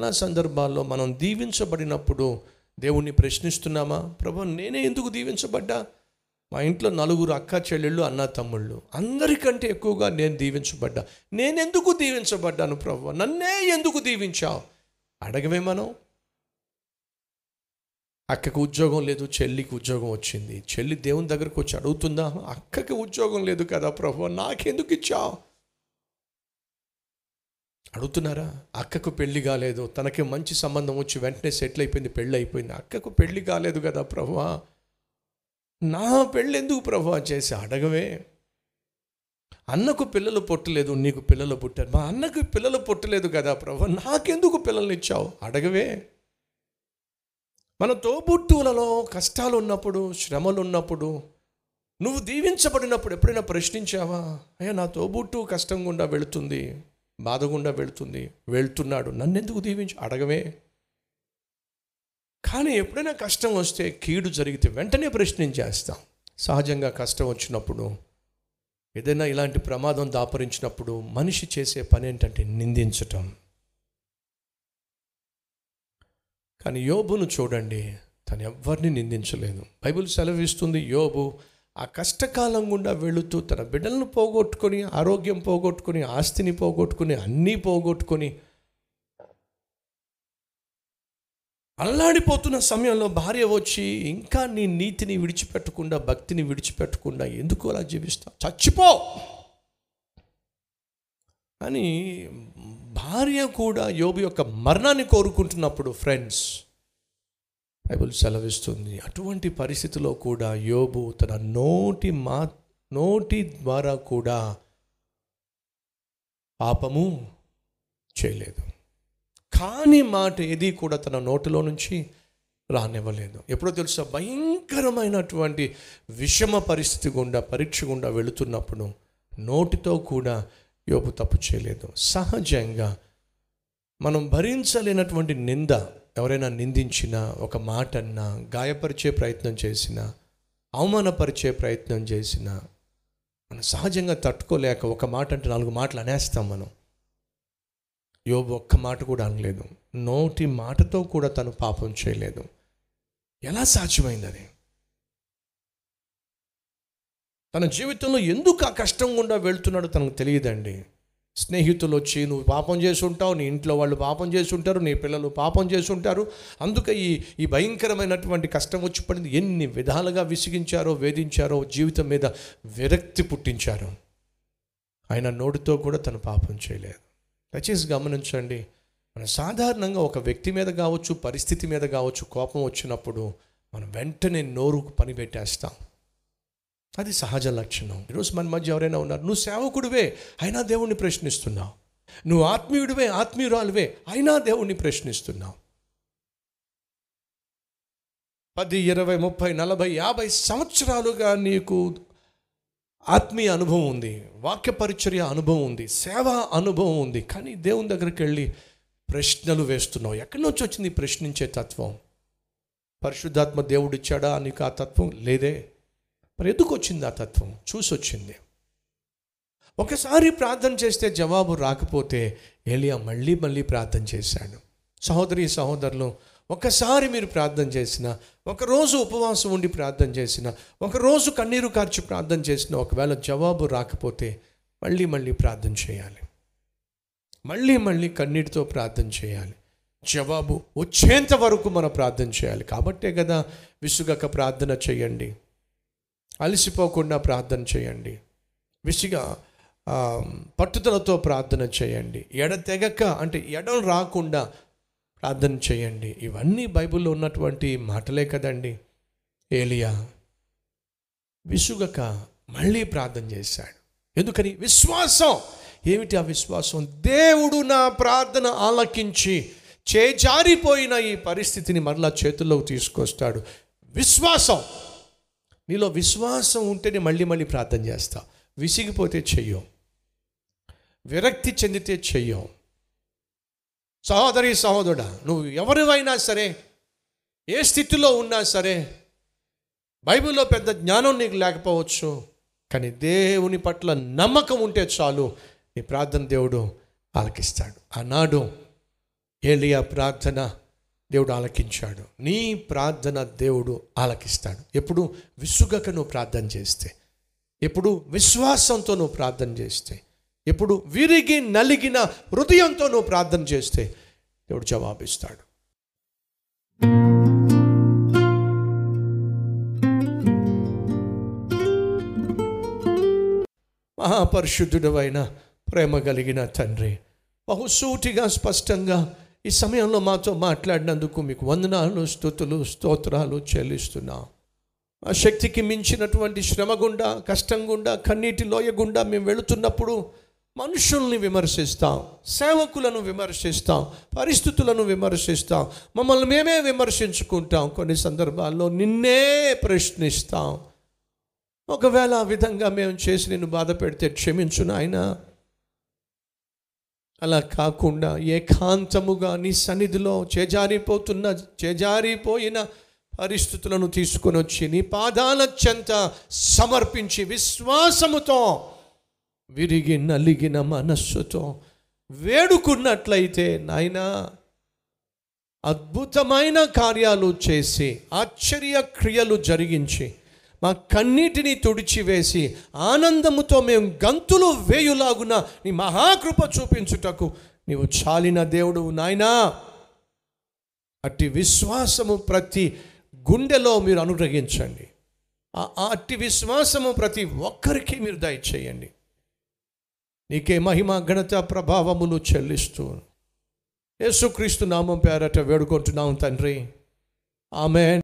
చాలా సందర్భాల్లో మనం దీవించబడినప్పుడు దేవుణ్ణి ప్రశ్నిస్తున్నామా? ప్రభు నేనే ఎందుకు దీవించబడ్డా? మా ఇంట్లో నలుగురు అక్క చెల్లెళ్ళు అన్న తమ్ముళ్ళు. అందరికంటే ఎక్కువగా నేను దీవించబడ్డా. నేనెందుకు దీవించబడ్డాను ప్రభు? నన్నే ఎందుకు దీవించావు? అడగవే మనం. అక్కకు ఉద్యోగం లేదు చెల్లికి ఉద్యోగం వచ్చింది. చెల్లి దేవుని దగ్గరకు వచ్చి అడుగుతుందా? అక్కకి ఉద్యోగం లేదు కదా ప్రభు నాకెందుకు ఇచ్చావు? అడుగుతున్నారా? అక్కకు పెళ్ళి కాలేదు. తనకి మంచి సంబంధం వచ్చి వెంటనే సెటిల్ అయిపోయింది పెళ్ళి అయిపోయింది. అక్కకు పెళ్ళి కాలేదు కదా ప్రభువా నా పెళ్ళి ఎందుకు ప్రభువా చేసి అడగవే. అన్నకు పిల్లలు పుట్టలేదు నీకు పిల్లలు పుట్టారు. మా అన్నకు పిల్లలు పుట్టలేదు కదా ప్రభు. నాకెందుకు పిల్లల్ని ఇచ్చావు? అడగవే. మన తోబుట్టువులలో కష్టాలు ఉన్నప్పుడు శ్రమలు ఉన్నప్పుడు నువ్వు దీవించబడినప్పుడు ఎప్పుడైనా ప్రశ్నించావా? అయ్యా నా తోబుట్టు కష్టం గుండా వెళుతుంది. బాధ గుండా వెళుతుంది. వెళ్తున్నాడు. నన్నెందుకు దీవించి? అడగవే. కానీ ఎప్పుడైనా కష్టం వస్తే కీడు జరిగితే వెంటనే ప్రశ్నించేస్తాం. సహజంగా కష్టం వచ్చినప్పుడు ఏదైనా ఇలాంటి ప్రమాదం దాపరించినప్పుడు మనిషి చేసే పని ఏంటంటే నిందించటం. కానీ యోబును చూడండి. తను ఎవ్వరిని నిందించలేదు. బైబిల్ సెలవిస్తుంది యోబు ఆ కష్టకాలం గుండా వెళుతూ తన బిడ్డలను పోగొట్టుకొని ఆరోగ్యం పోగొట్టుకొని ఆస్తిని పోగొట్టుకొని అన్నీ పోగొట్టుకొని అల్లాడిపోతున్న సమయంలో భార్య వచ్చి ఇంకా నీ నీతిని విడిచిపెట్టకుండా భక్తిని విడిచిపెట్టకుండా ఎందుకు అలా జీవిస్తా చచ్చిపో! అని భార్య కూడా యోబు యొక్క మరణాన్ని కోరుకుంటున్నప్పుడు ఫ్రెండ్స్ బైబుల్ సెలవిస్తుంది. అటువంటి పరిస్థితిలో కూడా యోబు తన నోటి మా నోటి ద్వారా కూడా పాపము చేయలేదు. కాని మాట ఏది కూడా తన నోటిలో నుంచి రానివ్వలేదు. ఎప్పుడో తెలుసా? భయంకరమైనటువంటి విషమ పరిస్థితి గుండా పరీక్ష గుండా వెళుతున్నప్పుడు నోటితో కూడా యోపు తప్పు చేయలేదు. సహజంగా మనం భరించలేనటువంటి నింద ఎవరైనా నిందించినా ఒక మాట అన్నా గాయపరిచే ప్రయత్నం చేసినా అవమానపరిచే ప్రయత్నం చేసినా మనం సహజంగా తట్టుకోలేక ఒక మాట అంటే నాలుగు మాటలు అనేస్తాం మనం. యోబు ఒక్క మాట కూడా అనలేదు. నోటి మాటతో కూడా తను పాపం చేయలేదు. ఎలా సాధ్యమైంది అది? తన జీవితంలో ఎందుకు ఆ కష్టం గుండా వెళ్తున్నాడో తనకు తెలియదండి. స్నేహితులు వచ్చి నువ్వు పాపం చేసుంటావు నీ ఇంట్లో వాళ్ళు పాపం చేసుంటారు నీ పిల్లలు పాపం చేసుంటారు. అందుకే ఈ ఈ భయంకరమైనటువంటి కష్టం వచ్చి పడింది. ఎన్ని విధాలుగా విసిగించారో వేధించారో జీవితం మీద విరక్తి పుట్టించారో. ఆయన నోటితో కూడా తను పాపం చేయలేదు. దయచేసి గమనించండి. మనం సాధారణంగా ఒక వ్యక్తి మీద కావచ్చు పరిస్థితి మీద కావచ్చు కోపం వచ్చినప్పుడు మనం వెంటనే నోరుకు పని పెట్టేస్తాం అది సహజ లక్షణం. ఈరోజు మన మధ్య ఎవరైనా ఉన్నారు నువ్వు సేవకుడివే అయినా దేవుణ్ణి ప్రశ్నిస్తున్నావు. నువ్వు ఆత్మీయుడివే ఆత్మీయురాలువే అయినా దేవుణ్ణి ప్రశ్నిస్తున్నావు. పది ఇరవై ముప్పై నలభై యాభై సంవత్సరాలుగా నీకు ఆత్మీయ అనుభవం ఉంది వాక్య పరిచర్య అనుభవం ఉంది సేవా అనుభవం ఉంది కానీ దేవుని దగ్గరికి వెళ్ళి ప్రశ్నలు వేస్తున్నావు. ఎక్కడి నుంచి వచ్చింది ప్రశ్నించే తత్వం? పరిశుద్ధాత్మ దేవుడిచ్చాడా నీకు ఆ తత్వం? లేదే. మరి ఎందుకు వచ్చింది ఆ తత్వం? చూసొచ్చింది ఒకసారి ప్రార్థన చేస్తే జవాబు రాకపోతే ఏలియా మళ్ళీ మళ్ళీ ప్రార్థన చేశాడు. సహోదరి సహోదరులు ఒకసారి మీరు ప్రార్థన చేసిన ఒకరోజు ఉపవాసం ఉండి ప్రార్థన చేసిన ఒకరోజు కన్నీరు కార్చి ప్రార్థన చేసిన ఒకవేళ జవాబు రాకపోతే మళ్ళీ మళ్ళీ ప్రార్థన చేయాలి. మళ్ళీ మళ్ళీ కన్నీటితో ప్రార్థన చేయాలి. జవాబు వచ్చేంత వరకు మనం ప్రార్థన చేయాలి. కాబట్టే కదా విసుగక ప్రార్థన చేయండి. అలసిపోకుండా ప్రార్థన చేయండి. విసిగా పట్టుదలతో ప్రార్థన చేయండి. ఎడతెగక అంటే ఎడం రాకుండా ప్రార్థన చేయండి. ఇవన్నీ బైబిల్లో ఉన్నటువంటి మాటలే కదండి. ఏలియా విసుగక మళ్ళీ ప్రార్థన చేశాడు. ఎందుకని? విశ్వాసం. ఏమిటి ఆ విశ్వాసం? దేవుడు నా ప్రార్థన ఆలకించి చేజారిపోయిన ఈ పరిస్థితిని మరలా చేతుల్లోకి తీసుకొస్తాడు. విశ్వాసం. నీలో విశ్వాసం ఉంటేనే మళ్ళీ మళ్ళీ ప్రార్థన చేస్తా. విసిగిపోతే చెయ్యం. విరక్తి చెందితే చెయ్యం. సహోదరి సహోదరుడా నువ్వు ఎవరివైనా సరే ఏ స్థితిలో ఉన్నా సరే బైబిల్లో పెద్ద జ్ఞానం నీకు లేకపోవచ్చు కానీ దేవుని పట్ల నమ్మకం ఉంటే చాలు నీ ప్రార్థన దేవుడు ఆలకిస్తాడు. ఆనాడు ఏలియా ప్రార్థన దేవుడు ఆలకించాడు. నీ ప్రార్థన దేవుడు ఆలకిస్తాడు. ఎప్పుడు విసుగక నువ్వు ప్రార్థన చేస్తే ఎప్పుడు విశ్వాసంతో నువ్వు ప్రార్థన చేస్తే ఎప్పుడు విరిగి నలిగిన హృదయంతో నువ్వు ప్రార్థన చేస్తే దేవుడు జవాబిస్తాడు. మహాపరిశుద్ధుడు అయిన ప్రేమ కలిగిన తండ్రి బహుసూటిగా స్పష్టంగా ఈ సమయంలో మాతో మాట్లాడినందుకు మీకు వందనాలు స్థుతులు స్తోత్రాలు చెల్లిస్తున్నాం. ఆ శక్తికి మించినటువంటి శ్రమ గుండా కష్టం గుండా కన్నీటి లోయ గుండా మేము వెళుతున్నప్పుడు మనుషుల్ని విమర్శిస్తాం సేవకులను విమర్శిస్తాం పరిస్థితులను విమర్శిస్తాం మమ్మల్ని మేమే విమర్శించుకుంటాం. కొన్ని సందర్భాల్లో నిన్నే ప్రశ్నిస్తాం. ఒకవేళ ఆ విధంగా మేము చేసి నిన్ను బాధ పెడితే క్షమించు నాయనా. అలా కాకుండా ఏకాంతముగా నీ సన్నిధిలో చేజారిపోతున్న చేజారిపోయిన పరిస్థితులను తీసుకొని వచ్చి నీ పాదాల చెంత సమర్పించి విశ్వాసముతో విరిగి నలిగిన మనస్సుతో వేడుకున్నట్లయితే నాయనా అద్భుతమైన కార్యాలు చేసి ఆశ్చర్య క్రియలు జరిగించి మా కన్నీటిని తుడిచివేసి ఆనందముతో మేము గంతులు వేయులాగున నీ మహాకృప చూపించుటకు నీవు చాలిన దేవుడు నాయనా. అట్టి విశ్వాసము ప్రతి గుండెలో మీరు అనుగ్రహించండి. ఆ అట్టి విశ్వాసము ప్రతి ఒక్కరికి మీరు దయచేయండి. నీకే మహిమ ఘనత ప్రభావములు చెల్లిస్తూ యేసుక్రీస్తు నామం పేరట వేడుకుంటున్నాం తండ్రి. ఆమె